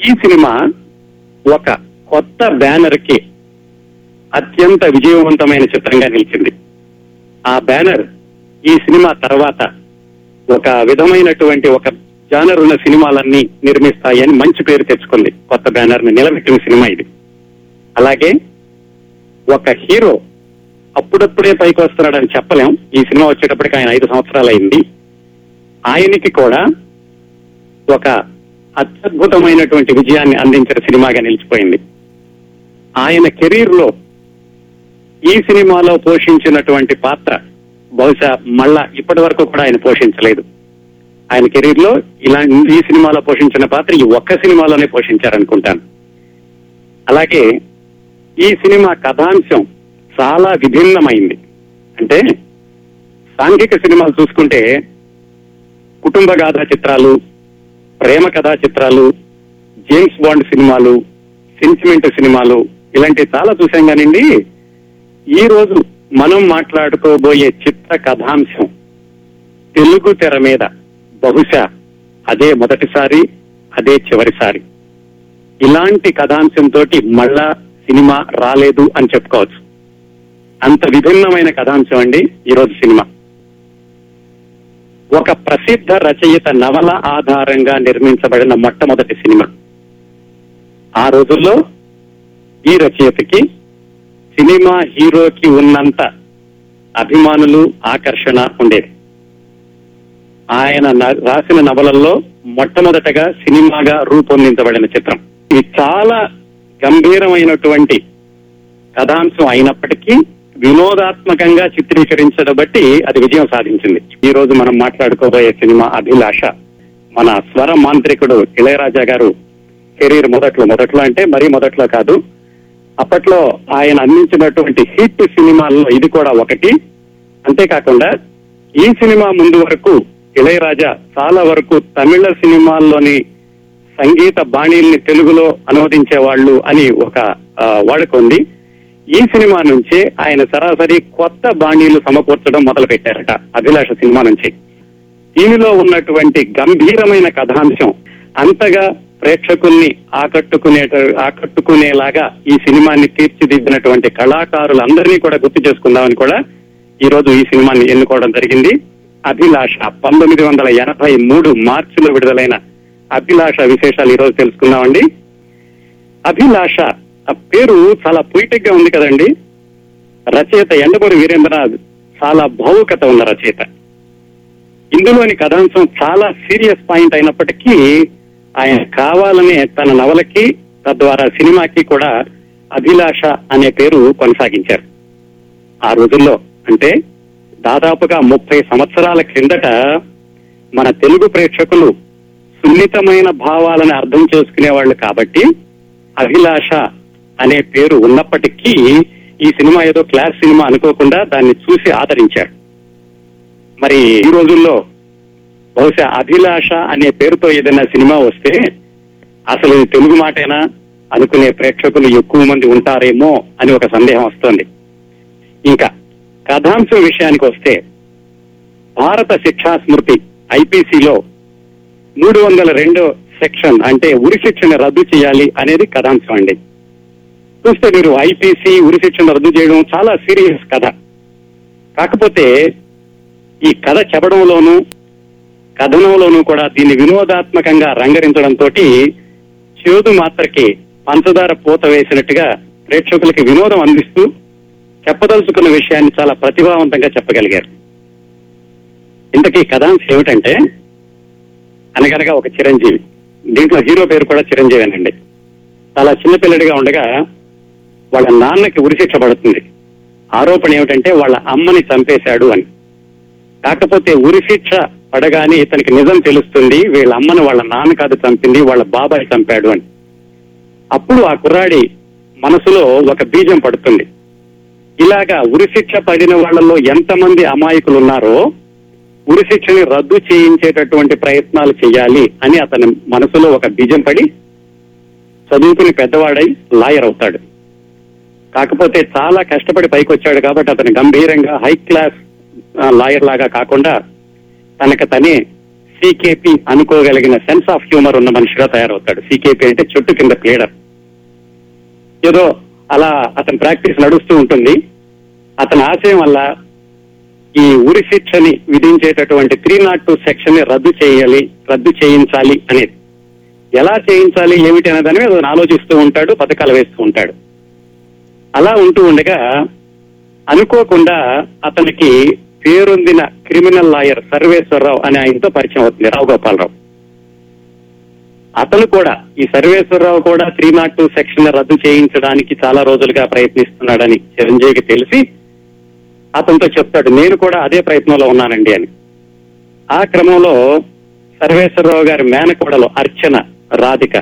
ఈ సినిమా ఒక కొత్త బ్యానర్కి అత్యంత విజయవంతమైన చిత్రంగా నిలిచింది. ఆ బ్యానర్ ఈ సినిమా తర్వాత ఒక విధమైనటువంటి ఒక జానర్ ఉన్న సినిమాలన్నీ నిర్మిస్తాయని మంచి పేరు తెచ్చుకుంది. కొత్త బ్యానర్ని నిలబెట్టిన సినిమా ఇది. అలాగే ఒక హీరో అప్పుడప్పుడే పైకి వస్తున్నాడని చెప్పలేం. ఈ సినిమా వచ్చేటప్పటికి ఆయన ఐదు సంవత్సరాలు అయింది ఆయనకి కూడా ఒక అత్యద్భుతమైనటువంటి విజయాన్ని అందించిన సినిమాగా నిలిచిపోయింది. ఆయన కెరీర్లో ఈ సినిమాలో పోషించినటువంటి పాత్ర బహుశా మళ్ళా ఇప్పటి వరకు కూడా ఆయన పోషించలేదు. ఆయన కెరీర్లో ఇలా ఈ సినిమాలో పోషించిన పాత్ర ఈ ఒక్క సినిమాలోనే పోషించారనుకుంటాను. అలాగే ఈ సినిమా కథాంశం చాలా విభిన్నమైంది. అంటే సాంఘిక సినిమాలు చూసుకుంటే కుటుంబ గాథా చిత్రాలు ప్రేమ కథా చిత్రాలు జేమ్స్ బాండ్ సినిమాలు సెంటిమెంట్ సినిమాలు ఇలాంటివి చాలా చూసాం కానివ్వండి ఈ రోజు మనం మాట్లాడుకోబోయే చిత్ర కథాంశం తెలుగు తెర మీద బహుశా అదే మొదటిసారి అదే చివరిసారి. ఇలాంటి కథాంశంతో మళ్ళా సినిమా రాలేదు అని చెప్పుకోవచ్చు. అంత విభిన్నమైన కథాంశం అండి ఈరోజు సినిమా. ఒక ప్రసిద్ధ రచయిత నవల ఆధారంగా నిర్మించబడిన మొట్టమొదటి సినిమా. ఆ రోజుల్లో ఈ రచయితకి సినిమా హీరోకి ఉన్నంత అభిమానులు ఆకర్షణ ఉండేది. ఆయన న- రాసిన నవలల్లో మొట్టమొదటగా సినిమాగా రూపొందించబడిన చిత్రం. ఇది చాలా గంభీరమైనటువంటి కథాంశం అయినప్పటికీ వినోదాత్మకంగా చిత్రీకరించడం బట్టి అది విజయం సాధించింది. ఈ రోజు మనం మాట్లాడుకోబోయే సినిమా అభిలాష. మన స్వర మాంత్రికుడు ఇళయరాజా గారు కెరీర్ మొదట్లో మొదట్లో అంటే మరీ మొదట్లో కాదు అప్పట్లో ఆయన అందించినటువంటి హిట్ సినిమాల్లో ఇది కూడా ఒకటి. అంతేకాకుండా ఈ సినిమా ముందు వరకు ఇళయరాజా చాలా వరకు తమిళ సినిమాల్లోని సంగీత బాణీల్ని తెలుగులో అనువదించే వాళ్ళు అని ఒక వాడుకుంది ఉంది. ఈ సినిమా నుంచే ఆయన సరాసరి కొత్త బాణీలు సమకూర్చడం మొదలు పెట్టారట అభిలాష సినిమా నుంచి. దీనిలో ఉన్నటువంటి గంభీరమైన కథాంశం అంతగా ప్రేక్షకుల్ని ఆకట్టుకునే ఆకట్టుకునేలాగా ఈ సినిమాని తీర్చిదిద్దినటువంటి కళాకారులందరినీ కూడా గుర్తు చేసుకుందామని కూడా ఈ రోజు ఈ సినిమాని ఎన్నుకోవడం జరిగింది. అభిలాష పంతొమ్మిది వందల ఎనభై మూడు మార్చిలో విడుదలైన అభిలాష విశేషాలు ఈ రోజు తెలుసుకుందామండి. అభిలాష ఆ పేరు చాలా పొయిటిక్గా ఉంది కదండి. రచయిత ఎండమూరి వీరేంద్రనాథ్ చాలా భావుకత ఉన్న రచయిత. ఇందులోని కథాంశం చాలా సీరియస్ పాయింట్ అయినప్పటికీ ఆయన కావాలనే తన నవలకి తద్వారా సినిమాకి కూడా అభిలాష అనే పేరు కొనసాగించారు. ఆ రోజుల్లో అంటే దాదాపుగా ముప్పై సంవత్సరాల క్రిందట మన తెలుగు ప్రేక్షకులు సున్నితమైన భావాలను అర్థం చేసుకునేవాళ్ళు కాబట్టి అభిలాష అనే పేరు ఉన్నప్పటికీ ఈ సినిమా ఏదో క్లాస్ సినిమా అనుకోకుండా దాన్ని చూసి ఆదరించారు మరి ఈ రోజుల్లో బహుశా అభిలాష అనే పేరుతో ఏదైనా సినిమా వస్తే అసలు తెలుగు మాటేనా అనుకునే ప్రేక్షకులు ఎక్కువ మంది ఉంటారేమో అని ఒక సందేహం వస్తోంది. ఇంకా కథాంశం విషయానికి వస్తే భారత శిక్షా స్మృతి ఐపీసీలో మూడు వందల రెండో సెక్షన్ అంటే ఉరి శిక్షణ రద్దు చేయాలి అనేది కథాంశం అండి. చూస్తే మీరు ఐపీసీ ఉరి శిక్షణ రద్దు చేయడం చాలా సీరియస్ కథ. కాకపోతే ఈ కథ చెప్పడంలోనూ కథనంలోనూ కూడా దీన్ని వినోదాత్మకంగా రంగరించడంతో చేదు మాత్రకి పంచదార పూత వేసినట్టుగా ప్రేక్షకులకి వినోదం అందిస్తూ చెప్పదలుచుకున్న విషయాన్ని చాలా ప్రతిభావంతంగా చెప్పగలిగారు. ఇంతకీ కథాంశం ఏమిటంటే అనగనగా ఒక చిరంజీవి దీంట్లో హీరో పేరు కూడా చిరంజీవేనండి. చాలా చిన్నపిల్లడిగా ఉండగా వాళ్ళ నాన్నకి ఉరిశిక్ష పడుతుంది. ఆరోపణ ఏమిటంటే వాళ్ళ అమ్మని చంపేశాడు అని. కాకపోతే ఉరిశిక్ష పడగానే ఇతనికి నిజం తెలుస్తుంది వీళ్ళ అమ్మను వాళ్ళ నాన్న కాదు చంపింది వాళ్ళ బాబాయ్ చంపాడు అని. అప్పుడు ఆ కుర్రాడి మనసులో ఒక బీజం పడుతుంది. ఇలాగా ఉరిశిక్ష పడిన వాళ్ళలో ఎంతమంది అమాయకులు ఉన్నారో ఉరిశిక్షని రద్దు చేయించేటటువంటి ప్రయత్నాలు చేయాలి అని అతని మనసులో ఒక బీజం పడి చదువుకుని పెద్దవాడై లాయర్ అవుతాడు. కాకపోతే చాలా కష్టపడి పైకి వచ్చాడు కాబట్టి అతను గంభీరంగా హై క్లాస్ లాయర్ లాగా కాకుండా తనకు తనే సీకేపీ అనుకోగలిగిన సెన్స్ ఆఫ్ హ్యూమర్ ఉన్న మనిషిగా తయారవుతాడు. సీకేపీ అంటే చుట్టు కింద ప్లేడర్. ఏదో అలా అతని ప్రాక్టీస్ నడుస్తూ ఉంటుంది. అతని ఆశయం వల్ల ఈ ఉరి శిక్షని విధించేటటువంటి త్రీ నాట్ టూ సెక్షన్ని రద్దు చేయాలి రద్దు చేయించాలి అనేది. ఎలా చేయించాలి ఏమిటి అనే దాని మీద ఆలోచిస్తూ ఉంటాడు పథకాలు వేస్తూ ఉంటాడు. అలా ఉంటూ ఉండగా అనుకోకుండా అతనికి పేరొందిన క్రిమినల్ లాయర్ సర్వేశ్వరరావు అనే ఆయనతో పరిచయం అవుతుంది రావు గోపాలరావు. అతను కూడా ఈ సర్వేశ్వరరావు కూడా త్రీ నాట్ టూ సెక్షన్ రద్దు చేయించడానికి చాలా రోజులుగా ప్రయత్నిస్తున్నాడని చిరంజీవికి తెలిసి అతనితో చెప్తాడు నేను కూడా అదే ప్రయత్నంలో ఉన్నానండి అని. ఆ క్రమంలో సర్వేశ్వరరావు గారి మేనకోడలు అర్చన రాధిక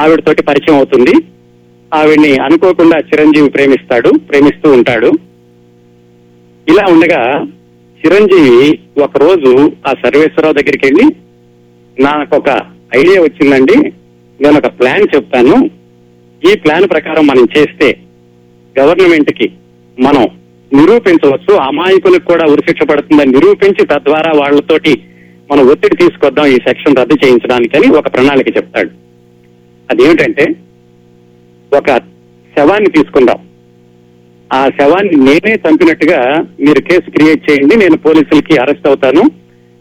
ఆవిడతోటి పరిచయం అవుతుంది. ఆవిడ్ని అనుకోకుండా చిరంజీవి ప్రేమిస్తాడు ప్రేమిస్తూ ఉంటాడు. ఇలా ఉండగా చిరంజీవి ఒకరోజు ఆ సర్వేశ్వరరావు దగ్గరికి వెళ్ళి నాకు ఒక ఐడియా వచ్చిందండి. నేను ఒక ప్లాన్ చెప్తాను. ఈ ప్లాన్ ప్రకారం మనం చేస్తే గవర్నమెంట్కి మనం నిరూపించవచ్చు. అమాయకులకు కూడా ఉరిశిక్ష పడుతుందని నిరూపించి తద్వారా వాళ్ళతోటి మనం ఒత్తిడి తీసుకొద్దాం ఈ సెక్షన్ రద్దు చేయించడానికని ఒక ప్రణాళిక చెప్తాడు. అదేమిటంటే ఒక శవాన్ని తీసుకుందాం. ఆ శవాన్ని నేనే చంపినట్టుగా మీరు కేసు క్రియేట్ చేయండి నేను పోలీసులకి అరెస్ట్ అవుతాను.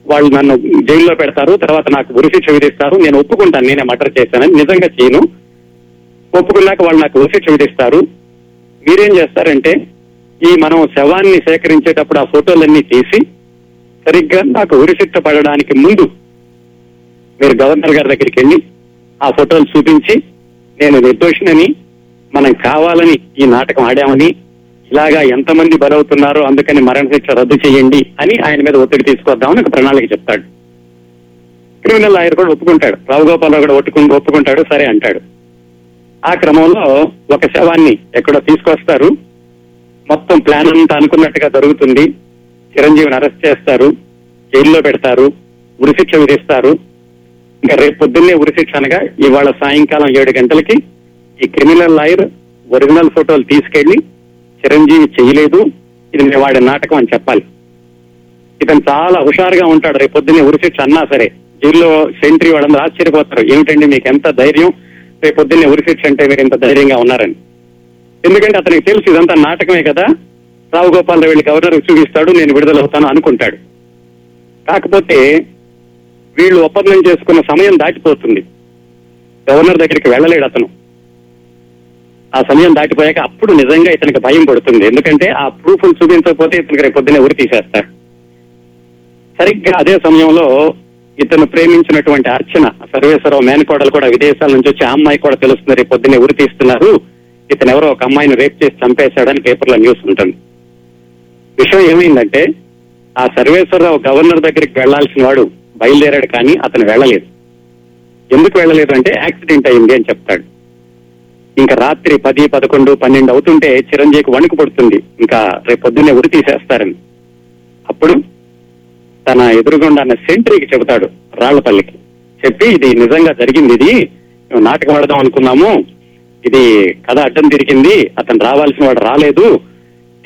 వాళ్ళు నన్ను జైల్లో పెడతారు తర్వాత నాకు ఉరిశిక్ష విధిస్తారు నేను ఒప్పుకుంటాను నేనే మర్డర్ చేశానని నిజంగా చేయను. ఒప్పుకున్నాక వాళ్ళు నాకు ఉరిశిక్ష విధిస్తారు. మీరేం చేస్తారంటే ఈ మనం శవాన్ని సేకరించేటప్పుడు ఆ ఫోటోలన్నీ తీసి సరిగ్గా నాకు ఉరిశిక్ష పడడానికి ముందు మీరు గవర్నర్ గారి దగ్గరికి వెళ్ళి ఆ ఫోటోలు చూపించి నేను నిర్దోషినని మనం కావాలని ఈ నాటకం ఆడామని ఇలాగా ఎంతమంది బలవుతున్నారో అందుకని మరణశిక్ష రద్దు చేయండి అని ఆయన మీద ఒత్తిడి తీసుకొద్దామని ఒక ప్రణాళిక చెప్తాడు. క్రిమినల్ లాయర్ కూడా ఒప్పుకుంటాడు. రావు గోపాలరావు కూడా ఒట్టుకు ఒప్పుకుంటాడు సరే అంటాడు. ఆ క్రమంలో ఒక శవాన్ని ఎక్కడో తీసుకొస్తారు. మొత్తం ప్లాన్ అంతా అనుకున్నట్టుగా జరుగుతుంది. చిరంజీవిని అరెస్ట్ చేస్తారు. జైల్లో పెడతారు. ఉరిశిక్ష విధిస్తారు. ఇంకా రేపు పొద్దున్నే ఉరిశిక్ష అనగా ఇవాళ సాయంకాలం ఏడు గంటలకి ఈ క్రిమినల్ లాయర్ ఒరిజినల్ ఫోటోలు తీసుకెళ్ళి చిరంజీవి చేయలేదు. ఇది మేము వాడి నాటకం అని చెప్పాలి. ఇతను చాలా హుషారుగా ఉంటాడు. రేపు పొద్దున్నే ఉరిశిక్ష అన్నా సరే జైల్లో సెంట్రీ వాళ్ళందరూ ఆశ్చర్యపోతారు. ఏమిటండి మీకు ఎంత ధైర్యం? రేపు పొద్దున్నే ఉరిశిక్ష అంటే మీరు ఇంత ధైర్యంగా ఉన్నారని. ఎందుకంటే అతనికి తెలుసు ఇదంతా నాటకమే కదా. రావు గోపాల్ వెళ్ళి గవర్నర్ చూపిస్తాడు నేను విడుదలవుతాను అనుకుంటాడు. కాకపోతే వీళ్ళు ఒప్పందం చేసుకున్న సమయం దాటిపోతుంది. గవర్నర్ దగ్గరికి వెళ్ళలేడు అతను. ఆ సమయం దాటిపోయాక అప్పుడు నిజంగా ఇతనికి భయం పడుతుంది. ఎందుకంటే ఆ ప్రూఫ్లు చూపించకపోతే ఇతనికి రేపు పొద్దున్నే ఉరి తీసేస్తారు. సరిగ్గా అదే సమయంలో ఇతను ప్రేమించినటువంటి అర్చన సర్వేశ్వరరావు మేనకోడలు కూడా విదేశాల నుంచి వచ్చి ఆ అమ్మాయి కూడా తెలుస్తుంది రేపు పొద్దున్నే ఉరి తీస్తున్నారు. ఇతను ఎవరో ఒక అమ్మాయిని రేప్ చేసి చంపేశాడని పేపర్లో న్యూస్ ఉంటుంది. విషయం ఏమైందంటే ఆ సర్వేశ్వరరావు గవర్నర్ దగ్గరికి వెళ్ళాల్సిన వాడు బయలుదేరాడు కానీ అతను వెళ్ళలేదు. ఎందుకు వెళ్ళలేదు అంటే యాక్సిడెంట్ అయింది అని చెప్తాడు. ఇంకా రాత్రి పది పదకొండు పన్నెండు అవుతుంటే చిరంజీవికి వణుకు పడుతుంది. ఇంకా రేపు పొద్దున్నే ఉరి తీసేస్తారని. అప్పుడు తన ఎదురుగుండా ఉన్న సెంట్రీకి చెబుతాడు రాళ్ళపల్లికి చెప్పి ఇది నిజంగా జరిగింది ఇది నాటకం ఆడదాం అనుకున్నాము. ఇది కథ అడ్డం తిరిగింది అతను రావాల్సిన వాడు రాలేదు.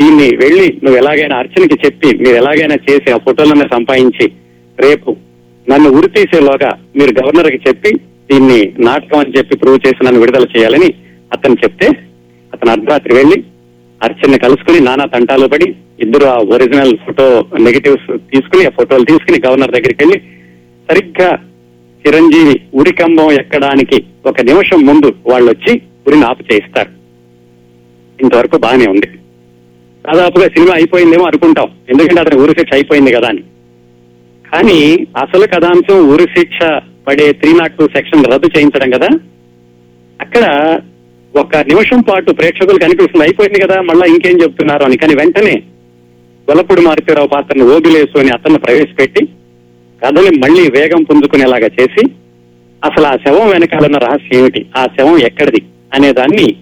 దీన్ని వెళ్ళి నువ్వు ఎలాగైనా అర్చనకి చెప్పి మీరు ఎలాగైనా చేసి ఆ ఫోటోలను సంపాదించి రేపు నన్ను ఉరి తీసేలోగా మీరు గవర్నర్కి చెప్పి దీన్ని నాటకం అని చెప్పి ప్రూవ్ చేసి నన్ను విడుదల చేయాలని అతను చెప్తే అతను అర్ధరాత్రి వెళ్ళి అర్చన్ని కలుసుకుని నానా తంటాలు పడి ఇద్దరు ఆ ఒరిజినల్ ఫోటో నెగిటివ్స్ తీసుకుని ఆ ఫోటోలు తీసుకుని గవర్నర్ దగ్గరికి వెళ్ళి సరిగ్గా చిరంజీవి ఉరికంబం ఎక్కడానికి ఒక నిమిషం ముందు వాళ్ళు వచ్చి ఉరిని ఆపు చేయిస్తారు. ఇంతవరకు బాగానే ఉంది. దాదాపుగా సినిమా అయిపోయిందేమో అనుకుంటాం. ఎందుకంటే అతని ఉరి శిక్ష అయిపోయింది కదా అని. కానీ అసలు కథాంశం ఉరి శిక్ష పడే త్రీ నాట్ టూ సెక్షన్ రద్దు చేయించడం కదా? అక్కడ ఒక నిమిషం పాటు ప్రేక్షకులు కనిపిస్తుంది. అయిపోయింది కదా మళ్ళా ఇంకేం చెప్తున్నారు అని. కానీ వెంటనే గొలపుడు మారుతీరావు పాత్రను ఓబిలేసు అని అతన్ని ప్రవేశపెట్టి కథని మళ్ళీ వేగం పుంజుకునేలాగా చేసి అసలు ఆ శవం వెనకాలన్న రహస్యం ఏమిటి? ఆ శవం ఎక్కడిది? అనే దాన్ని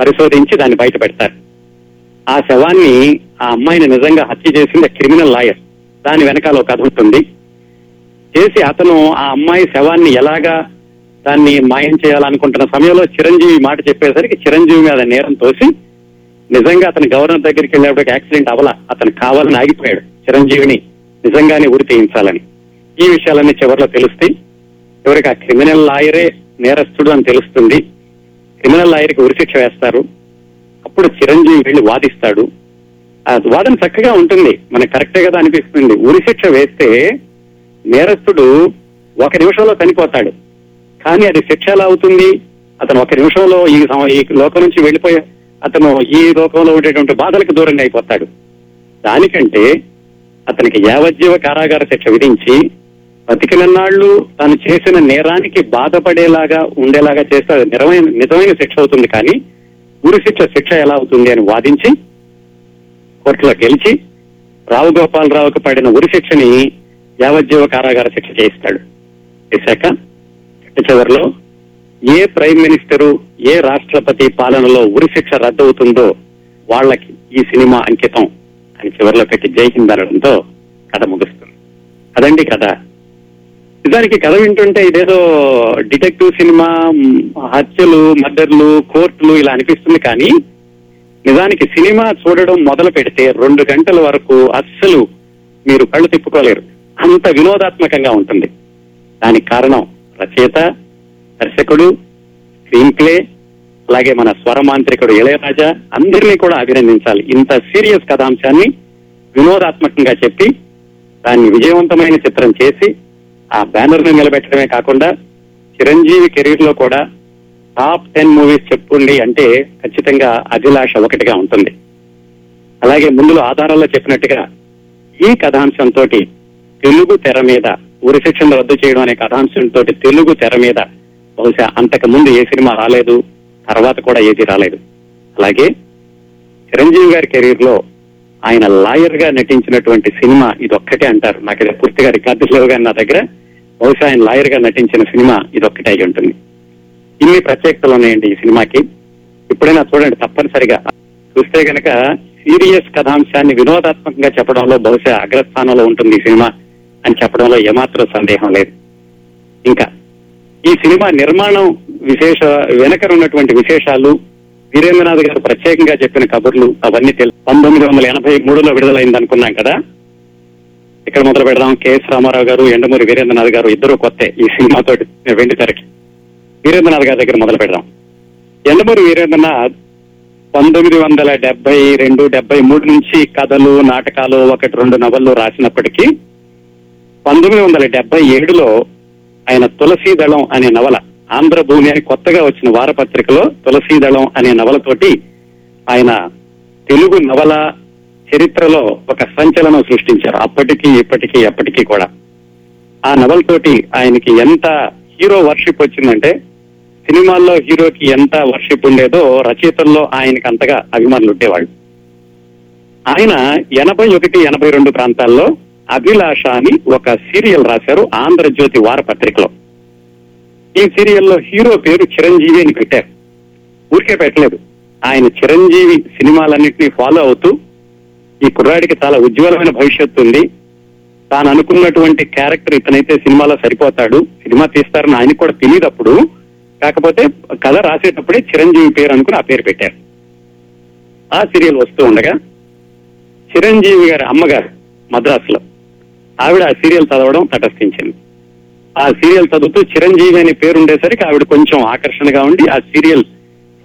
పరిశోధించి దాన్ని బయట పెడతారు ఆ శవాన్ని ఆ అమ్మాయిని నిజంగా హత్య చేసింది క్రిమినల్ లాయర్. దాని వెనకాల ఒక కథ ఉంటుంది. చేసి అతను ఆ అమ్మాయి శవాన్ని ఎలాగా దాన్ని మాయం చేయాలనుకుంటున్న సమయంలో చిరంజీవి మాట చెప్పేసరికి చిరంజీవి మీద నేరం తోసి నిజంగా అతను గవర్నర్ దగ్గరికి వెళ్ళేప్పటికి యాక్సిడెంట్ అవల అతను కావాలని ఆగిపోయాడు. చిరంజీవిని నిజంగానే ఉరి తీయించాలని. ఈ విషయాలన్నీ చివరిలో తెలుస్తాయి. చివరికి ఆ క్రిమినల్ లాయరే నేరస్తుడు అని తెలుస్తుంది. క్రిమినల్ లాయర్కి ఉరిశిక్ష వేస్తారు. అప్పుడు చిరంజీవి వెళ్ళి వాదిస్తాడు. వాదన చక్కగా ఉంటుంది. మనకు కరెక్టే కదా అనిపిస్తుంది. ఉరిశిక్ష వేస్తే నేరస్తుడు ఒక నిమిషంలో చనిపోతాడు. కానీ అది శిక్ష ఎలా అవుతుంది? అతను ఒక నిమిషంలో ఈ ఈ లోకం నుంచి వెళ్ళిపోయే అతను ఈ లోకంలో ఉండేటువంటి బాధలకు దూరంగా అయిపోతాడు. దానికంటే అతనికి యావజ్జీవ కారాగార శిక్ష విధించి బతికినన్నాళ్ళు తాను చేసిన నేరానికి బాధపడేలాగా ఉండేలాగా చేస్తే నిజమైన నిజమైన శిక్ష అవుతుంది. కానీ ఉరి శిక్ష శిక్ష ఎలా అవుతుంది అని వాదించి కోర్టులో గెలిచి రావు గోపాలరావుకు పడిన ఉరి శిక్షని యావజ్జీవ కారాగార శిక్ష చేయిస్తాడు. చేశాక చివరిలో ఏ ప్రైమ్ మినిస్టరు ఏ రాష్ట్రపతి పాలనలో ఉరి శిక్ష రద్దవుతుందో వాళ్ళకి ఈ సినిమా అంకితం అని చివరిలో పెట్టి జైహింద్ అనడంతో కథ ముగుస్తుంది. అదండి కథ. నిజానికి కథ వింటుంటే ఇదేదో డిటెక్టివ్ సినిమా హత్యలు మర్డర్లు కోర్టులు ఇలా అనిపిస్తుంది కానీ నిజానికి సినిమా చూడడం మొదలు పెడితే రెండు గంటల వరకు అస్సలు మీరు కళ్ళు తిప్పుకోలేరు. అంత వినోదాత్మకంగా ఉంటుంది. దానికి కారణం రచయిత దర్శకుడు స్క్రీన్ ప్లే అలాగే మన స్వరమాంత్రికుడు ఇళయరాజా అందరినీ కూడా అభినందించాలి. ఇంత సీరియస్ కథాంశాన్ని వినోదాత్మకంగా చెప్పి దాన్ని విజయవంతమైన చిత్రం చేసి ఆ బ్యానర్ను నిలబెట్టడమే కాకుండా చిరంజీవి కెరీర్లో కూడా టాప్ టెన్ మూవీస్ చెప్పుకోండి అంటే ఖచ్చితంగా అభిలాష ఒకటిగా ఉంటుంది. అలాగే ముందులో ఆధారాల్లో చెప్పినట్టుగా ఈ కథాంశంతో తెలుగు తెర మీద ఉరి శిక్షణ రద్దు చేయడం అనే కథాంశంతో తెలుగు తెర మీద బహుశా అంతకు ముందు ఏ సినిమా రాలేదు తర్వాత కూడా ఏది రాలేదు. అలాగే చిరంజీవి గారి కెరీర్లో ఆయన లాయర్గా నటించినటువంటి సినిమా ఇది ఒక్కటే అంటారు. నాకు ఇది పూర్తిగా రికార్డు లేవు కానీ నా దగ్గర. బహుశా ఆయన లాయర్గా నటించిన సినిమా ఇది ఒక్కటే అయి ఉంటుంది. ఇన్ని ప్రత్యేకతలు ఉన్నాయండి ఈ సినిమాకి. ఎప్పుడైనా చూడండి తప్పనిసరిగా. చూస్తే గనక సీరియస్ కథాంశాన్ని వినోదాత్మకంగా చెప్పడంలో బహుశా అగ్రస్థానంలో ఉంటుంది ఈ సినిమా అని చెప్పడంలో ఏమాత్రం సందేహం లేదు. ఇంకా ఈ సినిమా నిర్మాణం విశేష వెనక ఉన్నటువంటి విశేషాలు వీరేంద్రనాథ్ గారు ప్రత్యేకంగా చెప్పిన కబుర్లు అవన్నీ తెలుసు పంతొమ్మిది వందల ఎనభై మూడులో విడుదలైంది అనుకున్నాం కదా. ఇక్కడ మొదలు పెడదాం. కెఎస్ రామారావు గారు ఎండమూరి వీరేంద్రనాథ్ గారు ఇద్దరు కొత్త ఈ సినిమాతో వెండి తెరకి. వీరేంద్రనాథ్ గారి దగ్గర మొదలు పెడదాం. ఎండమూరి వీరేంద్రనాథ్ పంతొమ్మిది వందల డెబ్బై రెండు డెబ్బై మూడు నుంచి కథలు నాటకాలు ఒకటి రెండు నవళ్ళు రాసినప్పటికీ పంతొమ్మిది వందల డెబ్బై ఏడులో ఆయన తులసీదళం అనే నవల ఆంధ్రభూమి అని కొత్తగా వచ్చిన వారపత్రికలో తులసీదళం అనే నవలతోటి ఆయన తెలుగు నవల చరిత్రలో ఒక సంచలనం సృష్టించారు అప్పటికి ఇప్పటికీ ఎప్పటికీ కూడా. ఆ నవలతోటి ఆయనకి ఎంత హీరో వర్షిప్ వచ్చిందంటే సినిమాల్లో హీరోకి ఎంత వర్షిప్ ఉండేదో రచయితల్లో ఆయనకి అంతగా అభిమానులు ఉండేవాళ్ళు. ఆయన ఎనభై ఒకటి ఎనభై రెండు ప్రాంతాల్లో అభిలాష అని ఒక సీరియల్ రాశారు ఆంధ్రజ్యోతి వారపత్రికలో. ఈ సీరియల్లో హీరో పేరు చిరంజీవి అని పెట్టారు. ఊరికే పెట్టలేదు. ఆయన చిరంజీవి సినిమాలన్నింటినీ ఫాలో అవుతూ ఈ కుర్రాడికి చాలా ఉజ్వలమైన భవిష్యత్తు ఉంది. తాను అనుకున్నటువంటి క్యారెక్టర్ ఇతనైతే సినిమాలో సరిపోతాడు. సినిమా తీస్తారని ఆయనకు కూడా తెలియదు అప్పుడు కాకపోతే కథ రాసేటప్పుడే చిరంజీవి పేరు అనుకుని ఆ పేరు పెట్టారు. ఆ సీరియల్ వస్తూ ఉండగా చిరంజీవి గారి అమ్మగారు మద్రాసులో ఆవిడ ఆ సీరియల్ చదవడం తటస్థించింది. ఆ సీరియల్ చదువుతూ చిరంజీవి అనే పేరు ఉండేసరికి ఆవిడ కొంచెం ఆకర్షణగా ఉండి ఆ సీరియల్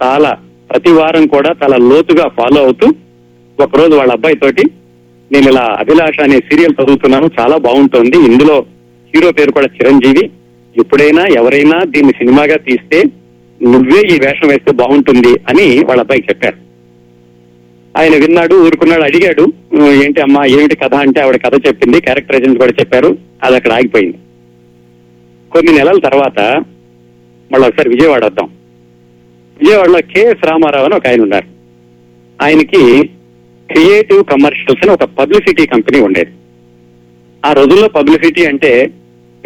చాలా ప్రతి వారం కూడా చాలా లోతుగా ఫాలో అవుతూ ఒకరోజు వాళ్ళ అబ్బాయి తోటి నేను ఇలా అభిలాష అనే సీరియల్ చదువుతున్నాను చాలా బాగుంటుంది ఇందులో హీరో పేరు కూడా చిరంజీవి ఎప్పుడైనా ఎవరైనా దీన్ని సినిమాగా తీస్తే నువ్వే ఈ వేషం వేస్తే బాగుంటుంది అని వాళ్ళ అబ్బాయికి చెప్పారు. ఆయన విన్నాడు ఊరుకున్నాడు అడిగాడు ఏంటి అమ్మా ఏమిటి కథ? అంటే ఆవిడ కథ చెప్పింది క్యారెక్టరైజేషన్ కూడా చెప్పారు అది అక్కడ ఆగిపోయింది. కొన్ని నెలల తర్వాత మళ్ళీ ఒకసారి విజయవాడ వద్దాం. విజయవాడలో కెఎస్ రామారావు అని ఒక ఆయన ఉన్నారు. ఆయనకి క్రియేటివ్ కమర్షియల్స్ అని ఒక పబ్లిసిటీ కంపెనీ ఉండేది. ఆ రోజుల్లో పబ్లిసిటీ అంటే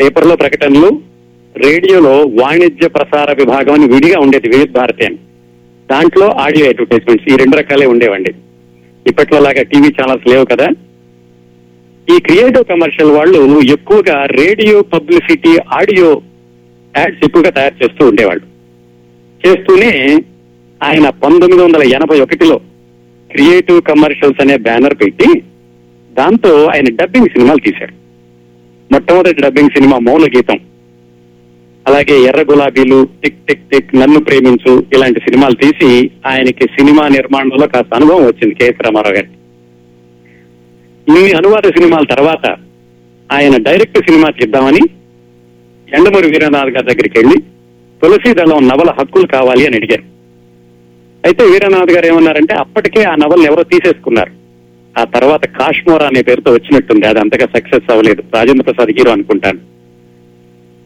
పేపర్లో ప్రకటనలు రేడియోలో వాణిజ్య ప్రసార విభాగం అని విడిగా ఉండేది వివిధ భారతి అని. దాంట్లో ఆడియో అడ్వర్టైజ్మెంట్స్ ఈ రెండు రకాలే ఉండేవండి. ఇప్పట్లో లాగా టీవీ ఛానల్స్ లేవు కదా. ఈ క్రియేటివ్ కమర్షియల్ వాళ్ళు ఎక్కువగా రేడియో పబ్లిసిటీ ఆడియో యాడ్స్ ఎక్కువగా తయారు చేస్తూ ఉండేవాళ్ళు. చేస్తూనే ఆయన పంతొమ్మిది వందల ఎనభై ఒకటిలో క్రియేటివ్ కమర్షియల్స్ అనే బ్యానర్ పెట్టి దాంతో ఆయన డబ్బింగ్ సినిమాలు తీశారు. మొట్టమొదటి డబ్బింగ్ సినిమా మౌన గీతం అలాగే ఎర్ర గులాబీలు టిక్ టిక్ టిక్ నన్ను ప్రేమించు ఇలాంటి సినిమాలు తీసి ఆయనకి సినిమా నిర్మాణంలో కాస్త అనుభవం వచ్చింది కేఎస్ రామారావు గారికి. ఇన్ని అనువాద సినిమాల తర్వాత ఆయన డైరెక్ట్ సినిమా తీద్దామని ఎండమూరి వీరనాథ్ గారి దగ్గరికి వెళ్ళి తులసి దళం నవల హక్కులు కావాలి అని అడిగారు. అయితే వీరనాథ్ గారు ఏమన్నారంటే అప్పటికే ఆ నవలను ఎవరో తీసేసుకున్నారు. ఆ తర్వాత కాశ్మోరా అనే పేరుతో వచ్చినట్టుంది అది అంతగా సక్సెస్ అవ్వలేదు. రాజేంద్ర ప్రసాద్ హీరో అనుకుంటాను.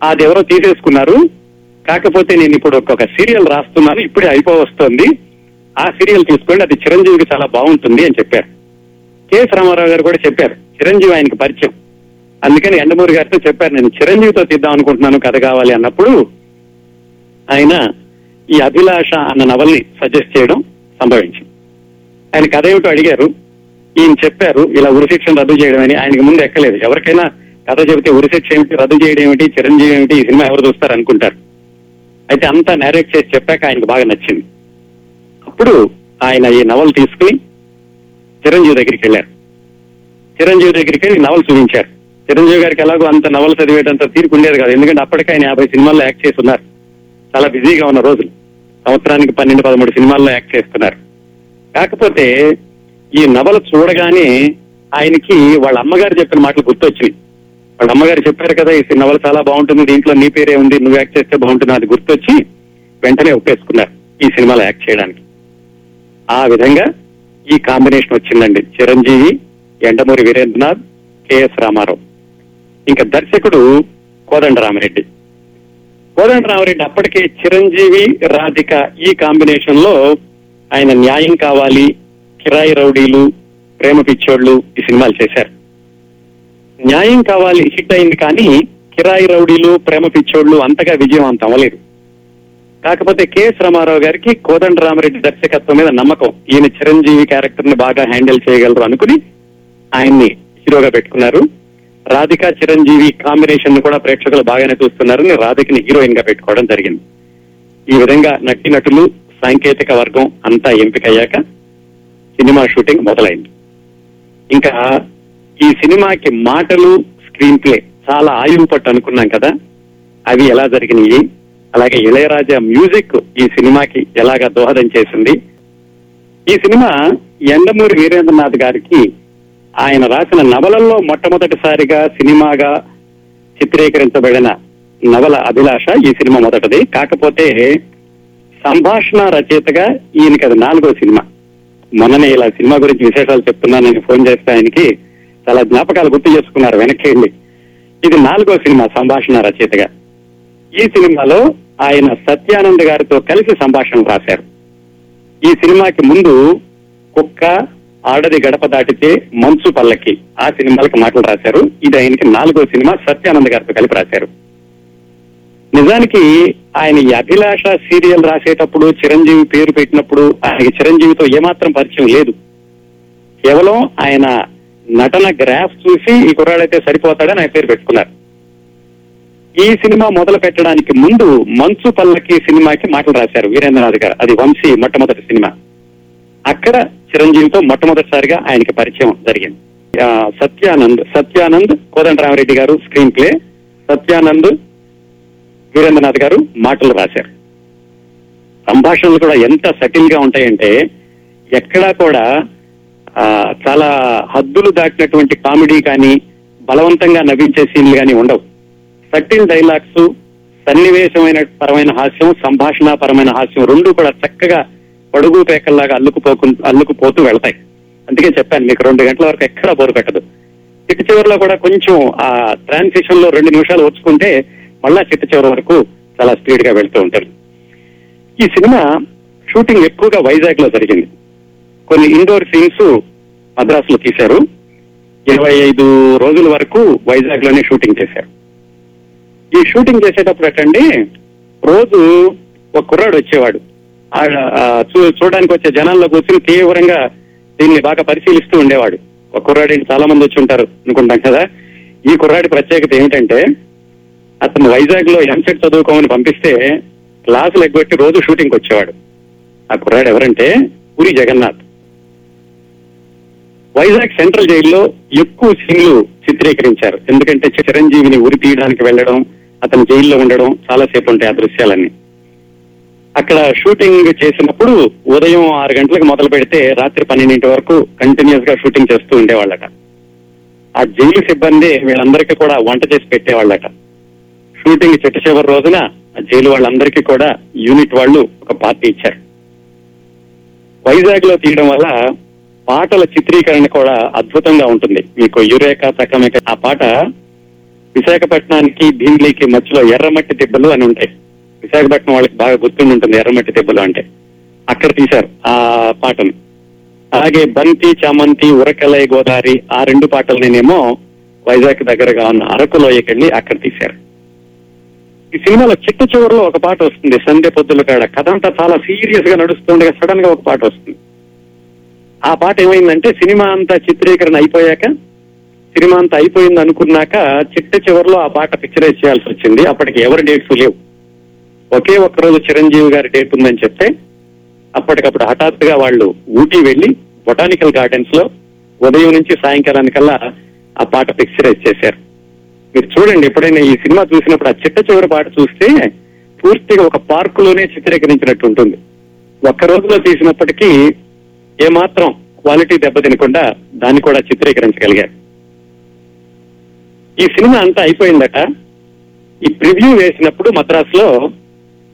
అది ఎవరో తీసేసుకున్నారు. కాకపోతే నేను ఇప్పుడు ఒక్కొక్క సీరియల్ రాస్తున్నాను ఇప్పుడే అయిపోవస్తోంది. ఆ సీరియల్ తీసుకోండి అది చిరంజీవికి చాలా బాగుంటుంది అని చెప్పారు. కెఎస్ రామారావు గారు కూడా చెప్పారు చిరంజీవి ఆయనకి పరిచయం. అందుకని ఎండమూరి గారితో చెప్పారు నేను చిరంజీవితో తీద్దాం అనుకుంటున్నాను కథ కావాలి అన్నప్పుడు ఆయన ఈ అభిలాష అన్న నవల్ని సజెస్ట్ చేయడం సంభవించింది. ఆయన కథ ఏమిటో అడిగారు ఈయన చెప్పారు ఇలా ఉరిశిక్షణ రద్దు చేయడం అని ఆయనకి ముందు ఎక్కలేదు. ఎవరికైనా కథ చెబితే ఉరిశిక్ష ఏమిటి రద్దు చేయడం ఏమిటి చిరంజీవి ఏమిటి ఈ సినిమా ఎవరు చూస్తారు అనుకుంటారు. అయితే అంతా నేరేట్ చేసి చెప్పాక ఆయనకు బాగా నచ్చింది. అప్పుడు ఆయన ఈ నవల్ తీసుకుని చిరంజీవి దగ్గరికి వెళ్ళారు. చిరంజీవి దగ్గరికి వెళ్ళి నవల్ చూపించారు. చిరంజీవి గారికి ఎలాగో అంత నవలు చదివేటంత తీరుకు ఉండేది కాదు. ఎందుకంటే అప్పటికే ఆయన యాభై సినిమాల్లో యాక్ట్ చేస్తున్నారు చాలా బిజీగా ఉన్న రోజులు. సంవత్సరానికి పన్నెండు పదమూడు సినిమాల్లో యాక్ట్ చేస్తున్నారు. కాకపోతే ఈ నవల చూడగానే ఆయనకి వాళ్ళ అమ్మగారు చెప్పిన మాటలు గుర్తొచ్చినాయి. వాళ్ళ అమ్మగారు చెప్పారు కదా ఈ నవల చాలా బాగుంటుంది దీంట్లో నీ పేరే ఉంది నువ్వు యాక్ట్ చేస్తే బాగుంటుంది అది గుర్తొచ్చి వెంటనే ఒప్పేసుకున్నారు ఈ సినిమాలో యాక్ట్ చేయడానికి. ఆ విధంగా ఈ కాంబినేషన్ వచ్చిందండి. Chiranjeevi Yandamuri Veerendranath K S Rama Rao. ఇంకా దర్శకుడు కోదండరామరెడ్డి కోదండరామరెడ్డి అప్పటికే చిరంజీవి రాధిక ఈ కాంబినేషన్లో ఆయన న్యాయం కావాలి కిరాయి రౌడీలు ప్రేమ పిచ్చోళ్ళు ఈ సినిమాలు చేశారు. న్యాయం కావాలి హిట్ అయింది కానీ కిరాయి రౌడీలు ప్రేమ పిచ్చోళ్ళు అంతగా విజయవంతం అవ్వలేదు. కాకపోతే కెఎస్ రామారావు గారికి కోదండ రామరెడ్డి దర్శకత్వం మీద నమ్మకం. ఈయన చిరంజీవి క్యారెక్టర్ని బాగా హ్యాండిల్ చేయగలరు అనుకుని ఆయన్ని హీరోగా పెట్టుకున్నారు. రాధిక చిరంజీవి కాంబినేషన్ను కూడా ప్రేక్షకులు బాగానే చూస్తున్నారని రాధికని హీరోయిన్గా పెట్టుకోవడం జరిగింది. ఈ విధంగా నటి నటులు సాంకేతిక వర్గం అంతా ఎంపికయ్యాక సినిమా షూటింగ్ మొదలైంది. ఇంకా ఈ సినిమాకి మాటలు స్క్రీన్ ప్లే చాలా ఆయువు పట్టు అనుకున్నాం కదా. అవి ఎలా జరిగినాయి? అలాగే ఇళయరాజా మ్యూజిక్ ఈ సినిమాకి ఎలాగా దోహదం చేసింది? ఈ సినిమా ఎండమూరి వీరేంద్రనాథ్ గారికి ఆయన రాసిన నవలల్లో మొట్టమొదటిసారిగా సినిమాగా చిత్రీకరించబడిన నవల అభిలాష ఈ సినిమా మొదటిది. కాకపోతే సంభాషణ రచయితగా ఈయనకి అది నాలుగో సినిమా. మొన్ననే ఇలా సినిమా గురించి విశేషాలు చెప్తున్నానని ఫోన్ చేస్తే ఆయనకి చాలా జ్ఞాపకాలు గుర్తు చేసుకున్నారు వెనక్కి వెళ్ళి. ఇది నాలుగో సినిమా సంభాషణ రచయితగా. ఈ సినిమాలో ఆయన సత్యానంద్ గారితో కలిసి సంభాషణ రాశారు. ఈ సినిమాకి ముందు కుక్క ఆడది గడప దాటితే మంచు పల్లకి ఆ సినిమాలకు మాటలు రాశారు. ఇది ఆయనకి నాలుగో సినిమా సత్యానంద్ గారితో కలిపి రాశారు. నిజానికి ఆయన ఈ అభిలాష సీరియల్ రాసేటప్పుడు చిరంజీవి పేరు పెట్టినప్పుడు ఆయనకి చిరంజీవితో ఏమాత్రం పరిచయం లేదు. కేవలం ఆయన నటన గ్రాఫ్ చూసి ఈ కుర్రాడైతే సరిపోతాడని ఆయన పేరు పెట్టుకున్నారు. ఈ సినిమా మొదలు పెట్టడానికి ముందు మంచు పల్లకి సినిమాకి మాటలు రాశారు వీరేంద్రనాథ్ గారు. అది వంశీ మొట్టమొదటి సినిమా. అక్కడ చిరంజీవితో మొట్టమొదటిసారిగా ఆయనకి పరిచయం జరిగింది. ఆ, సత్యానంద్ సత్యానంద్ కోదండరామరెడ్డి గారు స్క్రీన్ ప్లే. సత్యానంద్ వీరేంద్రనాథ్ గారు మాటలు రాశారు. సంభాషణలు కూడా ఎంత సటిల్గా ఉంటాయంటే ఎక్కడా కూడా చాలా హద్దులు దాటినటువంటి కామెడీ కానీ బలవంతంగా నవ్వించే సీన్లు కానీ ఉండవు. సటిల్ డైలాగ్స్ సన్నివేశమైన పరమైన హాస్యం సంభాషణ పరమైన హాస్యం రెండు కూడా చక్కగా పడుగు పేకల్లాగా అల్లుకుపోకు అల్లుకుపోతూ వెళ్తాయి. అందుకే చెప్పాను మీకు రెండు గంటల వరకు ఎక్కడా బోరు పెట్టదు. చిట్టు చివరిలో కూడా కొంచెం ఆ ట్రాన్సిషన్లో రెండు నిమిషాలు వచ్చుకుంటే మళ్ళా చిట్టు చివరి వరకు చాలా స్పీడ్గా వెళ్తూ ఉంటారు. ఈ సినిమా షూటింగ్ ఎక్కువగా వైజాగ్లో జరిగింది. కొన్ని ఇండోర్ సీన్స్ మద్రాసులో తీశారు. ఇరవై ఐదు రోజుల వరకు వైజాగ్లోనే షూటింగ్ చేశారు. ఈ షూటింగ్ చేసేటప్పుడు అటండి రోజు ఒక కుర్రాడు వచ్చేవాడు. చూ- చూడడానికి వచ్చే జనాల్లో కూర్చుని తీవ్రంగా దీన్ని బాగా పరిశీలిస్తూ ఉండేవాడు. ఒక కుర్రాడు చాలా మంది వచ్చి ఉంటారు అనుకుంటాం కదా. ఈ కుర్రాడి ప్రత్యేకత ఏమిటంటే అతను వైజాగ్లో ఎంసెట్ చదువుకోమని పంపిస్తే క్లాసులు ఎగ్గొట్టి రోజు షూటింగ్ వచ్చేవాడు. ఆ కుర్రాడు ఎవరంటే పూరి జగన్నాథ్. వైజాగ్ సెంట్రల్ జైల్లో ఎక్కువ సీన్లు చిత్రీకరించారు. ఎందుకంటే చిరంజీవిని ఉరి తీయడానికి వెళ్ళడం అతను జైల్లో ఉండడం చాలా సేపు ఉంటాయి ఆ దృశ్యాలన్నీ. అక్కడ షూటింగ్ చేసినప్పుడు ఉదయం ఆరు గంటలకు మొదలు పెడితే రాత్రి పన్నెండింటి వరకు కంటిన్యూస్గా షూటింగ్ చేస్తూ ఉండేవాళ్ళట. ఆ జైలు సిబ్బంది వీళ్ళందరికీ కూడా వంట చేసి పెట్టేవాళ్ళట. షూటింగ్ చిట్ట చివరి రోజున ఆ జైలు వాళ్ళందరికీ కూడా యూనిట్ వాళ్ళు ఒక పార్టీ ఇచ్చారు. వైజాగ్లో తీయడం వల్ల పాటల చిత్రీకరణ కూడా అద్భుతంగా ఉంటుంది. మీకు యురేక సకమేక ఆ పాట విశాఖపట్నానికి భీమిలీకి మధ్యలో ఎర్రమట్టి దెబ్బలు అని ఉంటాయి. విశాఖపట్నం వాళ్ళకి బాగా గుర్తుండి ఉంటుంది ఎర్రమట్టి దెబ్బలు అంటే. అక్కడ తీశారు ఆ పాటను. అలాగే బంతి చామంతి ఉరకలై గోదావరి ఆ రెండు పాటలు నేనేమో వైజాగ్ దగ్గరగా ఉన్న అరకు లోయకెళ్ళి అక్కడ తీశారు. ఈ సినిమాలో చిట్ట చివరిలో ఒక పాట వస్తుంది. సంధ్య పొద్దుల కాడ. కథ అంతా చాలా సీరియస్గా నడుస్తుండగా సడన్గా ఒక పాట వస్తుంది. ఆ పాట ఏమైందంటే సినిమా అంతా చిత్రీకరణ అయిపోయాక సినిమా అంతా అయిపోయింది అనుకున్నాక చిట్ట చివరిలో ఆ పాట పిక్చరైజ్ చేయాల్సి వచ్చింది. అప్పటికి ఎవరి డేట్స్ లేవు. ఒకే ఒక్క రోజు చిరంజీవి గారి డేట్ ఉందని చెప్తే అప్పటికప్పుడు హఠాత్తుగా వాళ్ళు ఊటీ వెళ్ళి బొటానికల్ గార్డెన్స్లో ఉదయం నుంచి సాయంకాలానికల్లా ఆ పాట పిక్చరైజ్ చేశారు. మీరు చూడండి ఎప్పుడైనా ఈ సినిమా చూసినప్పుడు ఆ చిట్ట చివరి పాట చూస్తే పూర్తిగా ఒక పార్క్లోనే చిత్రీకరించినట్టు ఉంటుంది. ఒక్క రోజులో తీసినప్పటికీ ఏమాత్రం క్వాలిటీ దెబ్బతినకుండా దాన్ని కూడా చిత్రీకరించగలిగారు ఈ సినిమా అంతా అయిపోయిందట. ఈ ప్రివ్యూ వేసినప్పుడు మద్రాసులో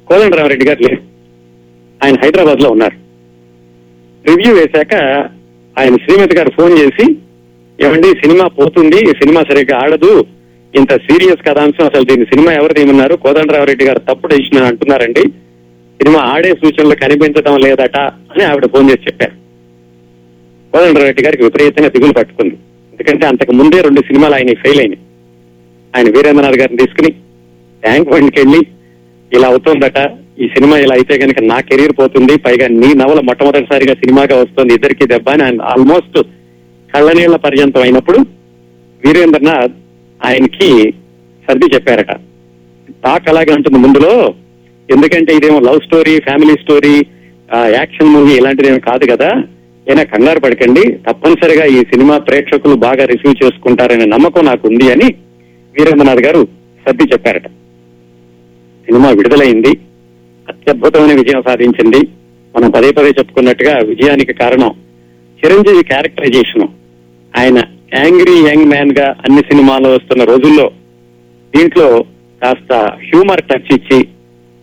కోదండరామరెడ్డి గారు లేరు. ఆయన హైదరాబాద్లో ఉన్నారు. రివ్యూ వేశాక ఆయన శ్రీమతి గారు ఫోన్ చేసి ఏమండి సినిమా పోతుంది ఈ సినిమా సరిగ్గా ఆడదు ఇంత సీరియస్ కథాంశం అసలు దీని సినిమా ఎవరు తీయమన్నారు? కోదండరామరెడ్డి గారు తప్పు డెసిషన్ అంటున్నారండి. సినిమా ఆడే సూచనలు కనిపించడం లేదట అని ఆవిడ ఫోన్ చేసి చెప్పారు. రెడ్డి గారికి విపరీతంగా దిగులు పట్టుకుంది. ఎందుకంటే అంతకు ముందే రెండు సినిమాలు ఆయన ఫెయిల్ అయినాయి. ఆయన వీరేంద్రనాథ్ గారిని తీసుకుని ట్యాంక్ బండ్కి వెళ్ళి ఇలా అవుతోందట ఈ సినిమా ఇలా అయితే కనుక నా కెరీర్ పోతుంది పైగా నీ నవల మొట్టమొదటిసారిగా సినిమాగా వస్తుంది ఇద్దరికి దెబ్బ అని ఆయన ఆల్మోస్ట్ కళ్ళనీళ్ళ పర్యంతం అయినప్పుడు వీరేంద్రనాథ్ ఆయనకి సర్ది చెప్పారట. టాక్ అలాగే ఉంటుంది ముందులో. ఎందుకంటే ఇదేమో love story family story action movie ఇలాంటిదేమీ కాదు కదా. అయినా కంగారు పడకండి. తప్పనిసరిగా ఈ సినిమా ప్రేక్షకులు బాగా రిసీవ్ చేసుకుంటారనే నమ్మకం నాకు ఉంది అని వీరేంద్రనాథ్ గారు సర్ది చెప్పారట. సినిమా విడుదలైంది. అత్యద్భుతమైన విజయం సాధించింది. మనం పదే పదే చెప్పుకున్నట్టుగా విజయానికి కారణం చిరంజీవి క్యారెక్టరైజేషన్. ఆయన యాంగ్రీ యంగ్ మ్యాన్గా అన్ని సినిమాలు వస్తున్న రోజుల్లో దీంట్లో కాస్త హ్యూమర్ టచ్ ఇచ్చి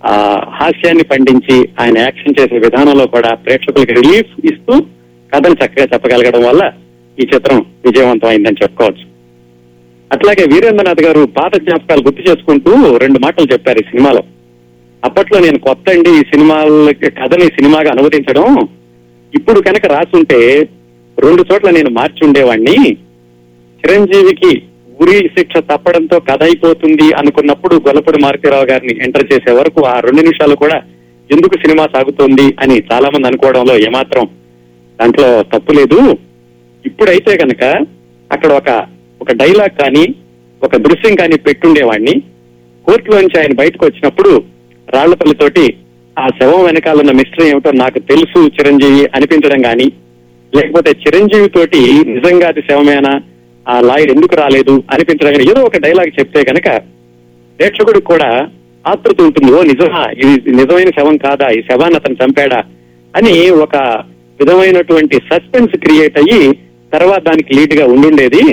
ఆ హాస్యాన్ని పండించి ఆయన యాక్షన్ చేసే విధానంలో కూడా ప్రేక్షకులకి రిలీఫ్ ఇస్తూ కథను చక్కగా చెప్పగలగడం వల్ల ఈ చిత్రం విజయవంతం అయిందని చెప్పుకోవచ్చు. అట్లాగే వీరేంద్రనాథ్ గారు పాత జ్ఞాపకాలు గుర్తు చేసుకుంటూ రెండు మాటలు చెప్పారు ఈ సినిమాలో. అప్పట్లో నేను కొత్త అండి ఈ సినిమాలకి కథని సినిమాగా అనువదించడం ఇప్పుడు కనుక రాసుంటే రెండు చోట్ల నేను మార్చి ఉండేవాణ్ణి చిరంజీవికి ఉరి శిక్ష తప్పడంతో కథ అయిపోతుంది అనుకున్నప్పుడు గొల్లపూడి మారుతీరావు గారిని ఎంటర్ చేసే వరకు ఆ రెండు నిమిషాలు కూడా ఎందుకు సినిమా సాగుతోంది అని చాలా మంది అనుకోవడంలో ఏమాత్రం దాంట్లో తప్పు లేదు. ఇప్పుడైతే కనుక అక్కడ ఒక ఒక డైలాగ్ కానీ ఒక దృశ్యం కానీ పెట్టుండేవాడిని కోర్టులోంచి ఆయన బయటకు వచ్చినప్పుడు రాళ్ళపల్లితోటి ఆ శవం వెనకాల ఉన్న మిస్టరీ ఏమిటో నాకు తెలుసు చిరంజీవి అనిపించడం కానీ లేకపోతే చిరంజీవి తోటి నిజంగా అది శవమేనా ఆ లాయర్ ఎందుకు రాలేదు అనిపించడం కానీ ఏదో ఒక డైలాగ్ చెప్తే కనుక ప్రేక్షకుడికి కూడా ఆతృత ఉంటుంది. ఓ నిజమా? ఇది నిజమైన శవం కాదా? ఈ శవాన్ని అతను చంపాడా? అని ఒక విధమైనటువంటి సస్పెన్స్ క్రియేట్ అయ్యి తర్వాత దానికి లీడ్గా ఉండుండేది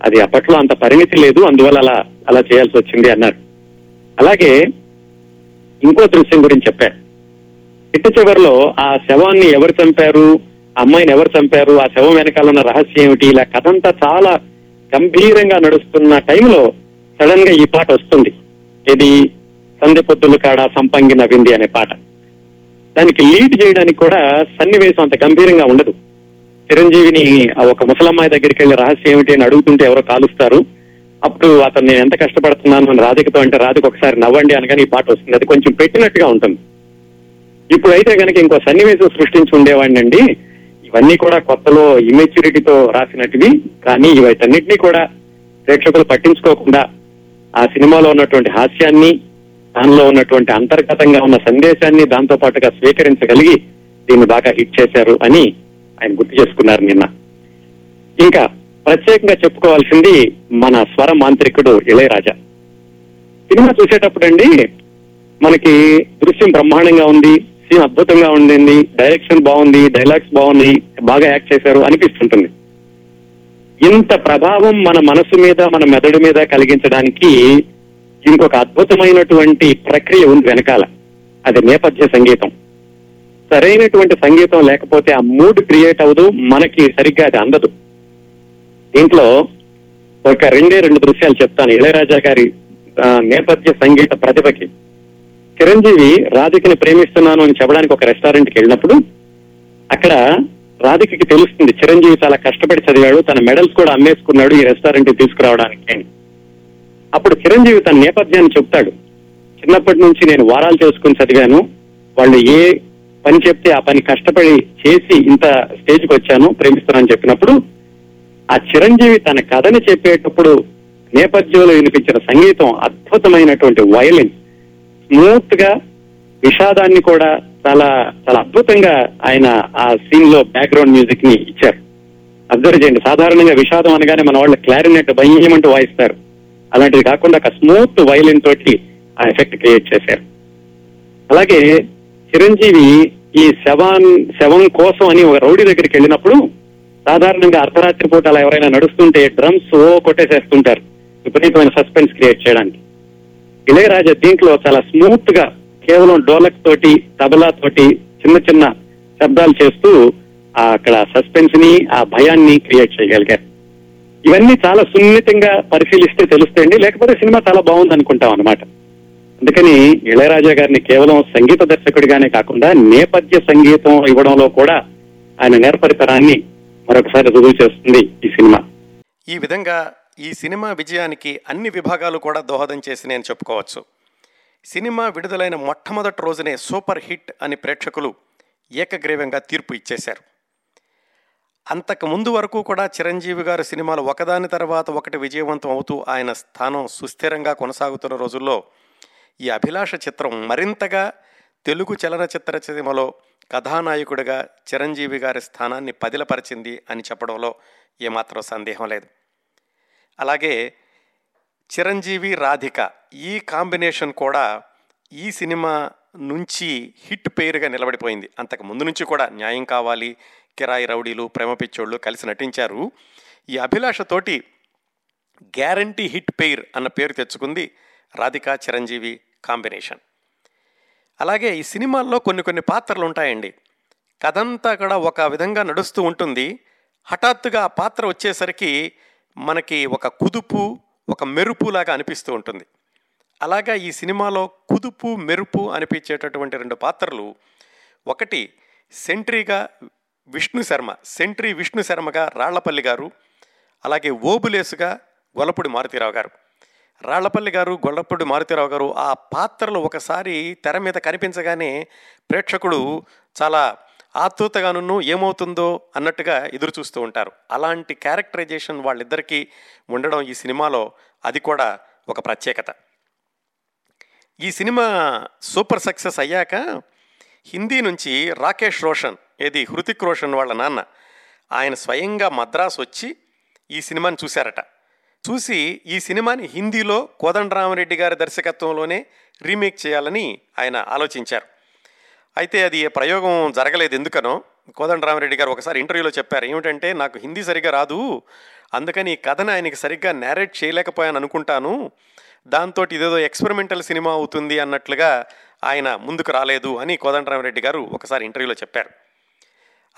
అది అప్పట్లో అంత పరిమితి లేదు అందువల్ల అలా అలా చేయాల్సి వచ్చింది అన్నారు. అలాగే ఇంకో దృశ్యం గురించి చెప్పారు చిట్ట చివరిలో ఆ శవాన్ని ఎవరు చంపారు అమ్మాయిని ఎవరు చంపారు ఆ శవం వెనకాల ఉన్న రహస్యం ఏమిటి ఇలా కథంతా చాలా గంభీరంగా నడుస్తున్న టైంలో సడన్గా ఈ పాట వస్తుంది. ఇది సంధ్య పొద్దులు కాడ సంపంగి నవ్వింది అనే పాట. దానికి లీడ్ చేయడానికి కూడా సన్నివేశం అంత గంభీరంగా ఉండదు. చిరంజీవిని ఆ ఒక ముసలమ్మాయి దగ్గరికి వెళ్ళి రహస్యం ఏమిటి అని అడుగుతుంటే ఎవరో కాలుస్తారు. అప్పుడు అతను నేను ఎంత కష్టపడుతున్నాను? అని రాధికతో అంటే రాధిక ఒకసారి నవ్వండి అనగానే ఈ పాట వస్తుంది. అది కొంచెం పెట్టినట్టుగా ఉంటుంది. ఇప్పుడైతే కనుక ఇంకో సన్నివేశం సృష్టించి ఉండేవాడినండి. ఇవన్నీ కూడా కొత్తలో ఇమెచ్యూరిటీతో రాసినట్టువి కానీ వీటన్నిటినీ కూడా ప్రేక్షకులు పట్టించుకోకుండా ఆ సినిమాలో ఉన్నటువంటి హాస్యాన్ని దానిలో ఉన్నటువంటి అంతర్గతంగా ఉన్న సందేశాన్ని దాంతో పాటుగా స్వీకరించగలిగి దీన్ని బాగా హిట్ చేశారు అని ఆయన గుర్తు చేసుకున్నారు నిన్న. ఇంకా ప్రత్యేకంగా చెప్పుకోవాల్సింది మన స్వర మాంత్రికుడు ఇళయరాజా. సినిమా చూసేటప్పుడు అండి మనకి దృశ్యం బ్రహ్మాండంగా ఉంది సీన్ అద్భుతంగా ఉండింది డైరెక్షన్ బాగుంది డైలాగ్స్ బాగున్నాయి బాగా యాక్ట్ చేశారు అనిపిస్తుంటుంది. ఇంత ప్రభావం మన మనసు మీద మన మెదడు మీద కలిగించడానికి ఇంకొక అద్భుతమైనటువంటి ప్రక్రియ ఉంది వెనకాల. అది నేపథ్య సంగీతం. సరైనటువంటి సంగీతం లేకపోతే ఆ మూడ్ క్రియేట్ అవ్వదు మనకి సరిగ్గా అది అందదు. దీంట్లో ఒక రెండే రెండు దృశ్యాలు చెప్తాను. ఇళయరాజా గారి నేపథ్య సంగీత ప్రతిభకి. చిరంజీవి రాధికని ప్రేమిస్తున్నాను అని చెప్పడానికి ఒక రెస్టారెంట్కి వెళ్ళినప్పుడు అక్కడ రాధికకి తెలుస్తుంది చిరంజీవి చాలా కష్టపడి చదివాడు తన మెడల్స్ కూడా అమ్మేసుకున్నాడు ఈ రెస్టారెంట్కి తీసుకురావడానికి అని. అప్పుడు చిరంజీవి తన నేపథ్యాన్ని చెప్తాడు. చిన్నప్పటి నుంచి నేను వారాలు చేసుకుని చదివాను. వాళ్ళు ఏ పని చెప్తే ఆ పని కష్టపడి చేసి ఇంత స్టేజ్కి వచ్చాను ప్రేమిస్తున్నాను చెప్పినప్పుడు ఆ చిరంజీవి తన కథని చెప్పేటప్పుడు నేపథ్యంలో వినిపించిన సంగీతం అద్భుతమైనటువంటి వయలిన్. స్మూత్గా విషాదాన్ని కూడా చాలా చాలా అద్భుతంగా ఆయన ఆ సీన్లో బ్యాక్గ్రౌండ్ మ్యూజిక్ని ఇచ్చారు. అబ్జర్వ్ చేయండి. సాధారణంగా విషాదం అనగానే మన వాళ్ళు క్లారినెట్ భయమంటూ వాయిస్తారు. అలాంటిది కాకుండా ఒక స్మూత్ వైలిన్ తోటి ఆ ఎఫెక్ట్ క్రియేట్ చేశారు. అలాగే చిరంజీవి ఈ శవాన్ శవం కోసం అని ఒక రౌడీ దగ్గరికి వెళ్ళినప్పుడు సాధారణంగా అర్ధరాత్రి పూట అలా ఎవరైనా నడుస్తుంటే డ్రమ్స్ ఓ కొట్టేసేస్తుంటారు. విపరీతమైన సస్పెన్స్ క్రియేట్ చేయడానికి. ఇళయరాజా దీంట్లో చాలా స్మూత్గా కేవలం డోలక్ తోటి తబలా తోటి చిన్న చిన్న శబ్దాలు చేస్తూ అక్కడ సస్పెన్స్ని ఆ భయాన్ని క్రియేట్ చేయగలిగారు. ఇవన్నీ చాలా సున్నితంగా పరిశీలిస్తే తెలుస్తాయండి. లేకపోతే సినిమా చాలా బాగుంది అనుకుంటాం అనమాట అందుకని ఇళయరాజా గారిని కేవలం సంగీత దర్శకుడిగానే కాకుండా నేపథ్య సంగీతం ఇవ్వడంలో కూడా ఆయన నేర్పరితనాన్ని మరొకసారి రుజువు చేస్తుంది ఈ సినిమా. ఈ విధంగా ఈ సినిమా విజయానికి అన్ని విభాగాలు కూడా దోహదం చేసి నేను చెప్పుకోవచ్చు. సినిమా విడుదలైన మొట్టమొదటి రోజునే సూపర్ హిట్ అని ప్రేక్షకులు ఏకగ్రీవంగా తీర్పు ఇచ్చేశారు. అంతకు ముందు వరకు కూడా చిరంజీవి గారు సినిమాలు ఒకదాని తర్వాత ఒకటి విజయవంతం అవుతూ ఆయన స్థానం సుస్థిరంగా కొనసాగుతున్న రోజుల్లో ఈ అభిలాష చిత్రం మరింతగా తెలుగు చలనచిత్ర సినిమలో కథానాయకుడిగా చిరంజీవి గారి స్థానాన్ని పదిలపరిచింది అని చెప్పడంలో ఏమాత్రం సందేహం లేదు. అలాగే చిరంజీవి రాధిక ఈ కాంబినేషన్ కూడా ఈ సినిమా నుంచి హిట్ పేరుగా నిలబడిపోయింది. అంతకు ముందు నుంచి కూడా న్యాయం కావాలి కిరాయి రౌడీలు ప్రేమ పిచ్చోళ్ళు కలిసి నటించారు. ఈ అభిలాషతోటి గ్యారంటీ హిట్ పెయిర్ అన్న పేరు తెచ్చుకుంది రాధికా చిరంజీవి కాంబినేషన్. అలాగే ఈ సినిమాల్లో కొన్ని కొన్ని పాత్రలు ఉంటాయండి. కథంతా కూడా ఒక విధంగా నడుస్తూ ఉంటుంది. హఠాత్తుగా ఆ పాత్ర వచ్చేసరికి మనకి ఒక కుదుపు ఒక మెరుపులాగా అనిపిస్తూ ఉంటుంది. అలాగా ఈ సినిమాలో కుదుపు మెరుపు అనిపించేటటువంటి రెండు పాత్రలు ఒకటి సెంట్రీగా విష్ణు శర్మ సెంట్రీ విష్ణు శర్మగా రాళ్ళపల్లి గారు అలాగే ఓబులేసుగా గొల్లపూడి మారుతీరావు గారు. రాళ్ళపల్లి గారు గొల్లపూడి మారుతీరావు గారు ఆ పాత్రలు ఒకసారి తెర మీద కనిపించగానే ప్రేక్షకుడు చాలా ఆతృతగాను ఏమవుతుందో అన్నట్టుగా ఎదురు చూస్తూ ఉంటారు. అలాంటి క్యారెక్టరైజేషన్ వాళ్ళిద్దరికీ ఉండడం ఈ సినిమాలో అది కూడా ఒక ప్రత్యేకత. ఈ సినిమా సూపర్ సక్సెస్ అయ్యాక హిందీ నుంచి రాకేష్ రోషన్ ఏది? హృతిక్ రోషన్ వాళ్ళ నాన్న. ఆయన స్వయంగా మద్రాసు వచ్చి ఈ సినిమాని చూశారట. చూసి ఈ సినిమాని హిందీలో కోదండరామరెడ్డి గారి దర్శకత్వంలోనే రీమేక్ చేయాలని ఆయన ఆలోచించారు. అయితే అది ఏ ప్రయోగం జరగలేదు ఎందుకనో కోదండరామరెడ్డి గారు ఒకసారి ఇంటర్వ్యూలో చెప్పారు. ఏమిటంటే నాకు హిందీ సరిగ్గా రాదు. అందుకని ఈ కథను ఆయనకి సరిగ్గా నేరేట్ చేయలేకపోయాను అనుకుంటాను. దాంతో ఇదేదో ఎక్స్పెరిమెంటల్ సినిమా అవుతుంది అన్నట్లుగా ఆయన ముందుకు రాలేదు అని కోదండరామరెడ్డి గారు ఒకసారి ఇంటర్వ్యూలో చెప్పారు.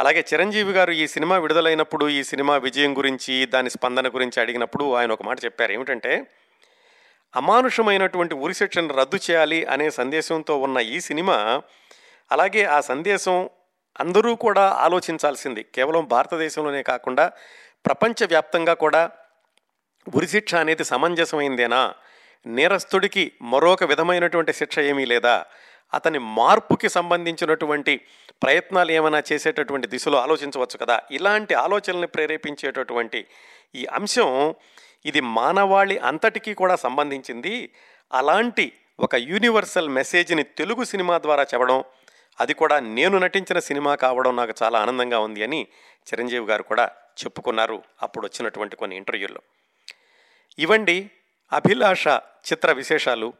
అలాగే చిరంజీవి గారు ఈ సినిమా విడుదలైనప్పుడు ఈ సినిమా విజయం గురించి దాని స్పందన గురించి అడిగినప్పుడు ఆయన ఒక మాట చెప్పారు. ఏమిటంటే అమానుషమైనటువంటి ఉరి శిక్షను రద్దు చేయాలి అనే సందేశంతో ఉన్న ఈ సినిమా అలాగే ఆ సందేశం అందరూ కూడా ఆలోచించాల్సింది. కేవలం భారతదేశంలోనే కాకుండా ప్రపంచవ్యాప్తంగా కూడా ఉరిశిక్ష అనేది సమంజసమైందేనా? నేరస్తుడికి మరొక విధమైనటువంటి శిక్ష ఏమీ లేదా? అతని మార్పుకి సంబంధించినటువంటి ప్రయత్నాలు ఏమైనా చేసేటటువంటి దిశలో ఆలోచించవచ్చు కదా? ఇలాంటి ఆలోచనల్ని ప్రేరేపించేటటువంటి ఈ అంశం ఇది మానవాళి అంతటికీ కూడా సంబంధించింది. అలాంటి ఒక యూనివర్సల్ మెసేజ్ని తెలుగు సినిమా ద్వారా చెప్పడం అది కూడా నేను నటించిన సినిమా కావడం నాకు చాలా ఆనందంగా ఉంది అని చిరంజీవి గారు కూడా చెప్పుకున్నారు అప్పుడు వచ్చినటువంటి కొన్ని ఇంటర్వ్యూల్లో. ఇవండి అభిలాష చిత్ర విశేషాలు.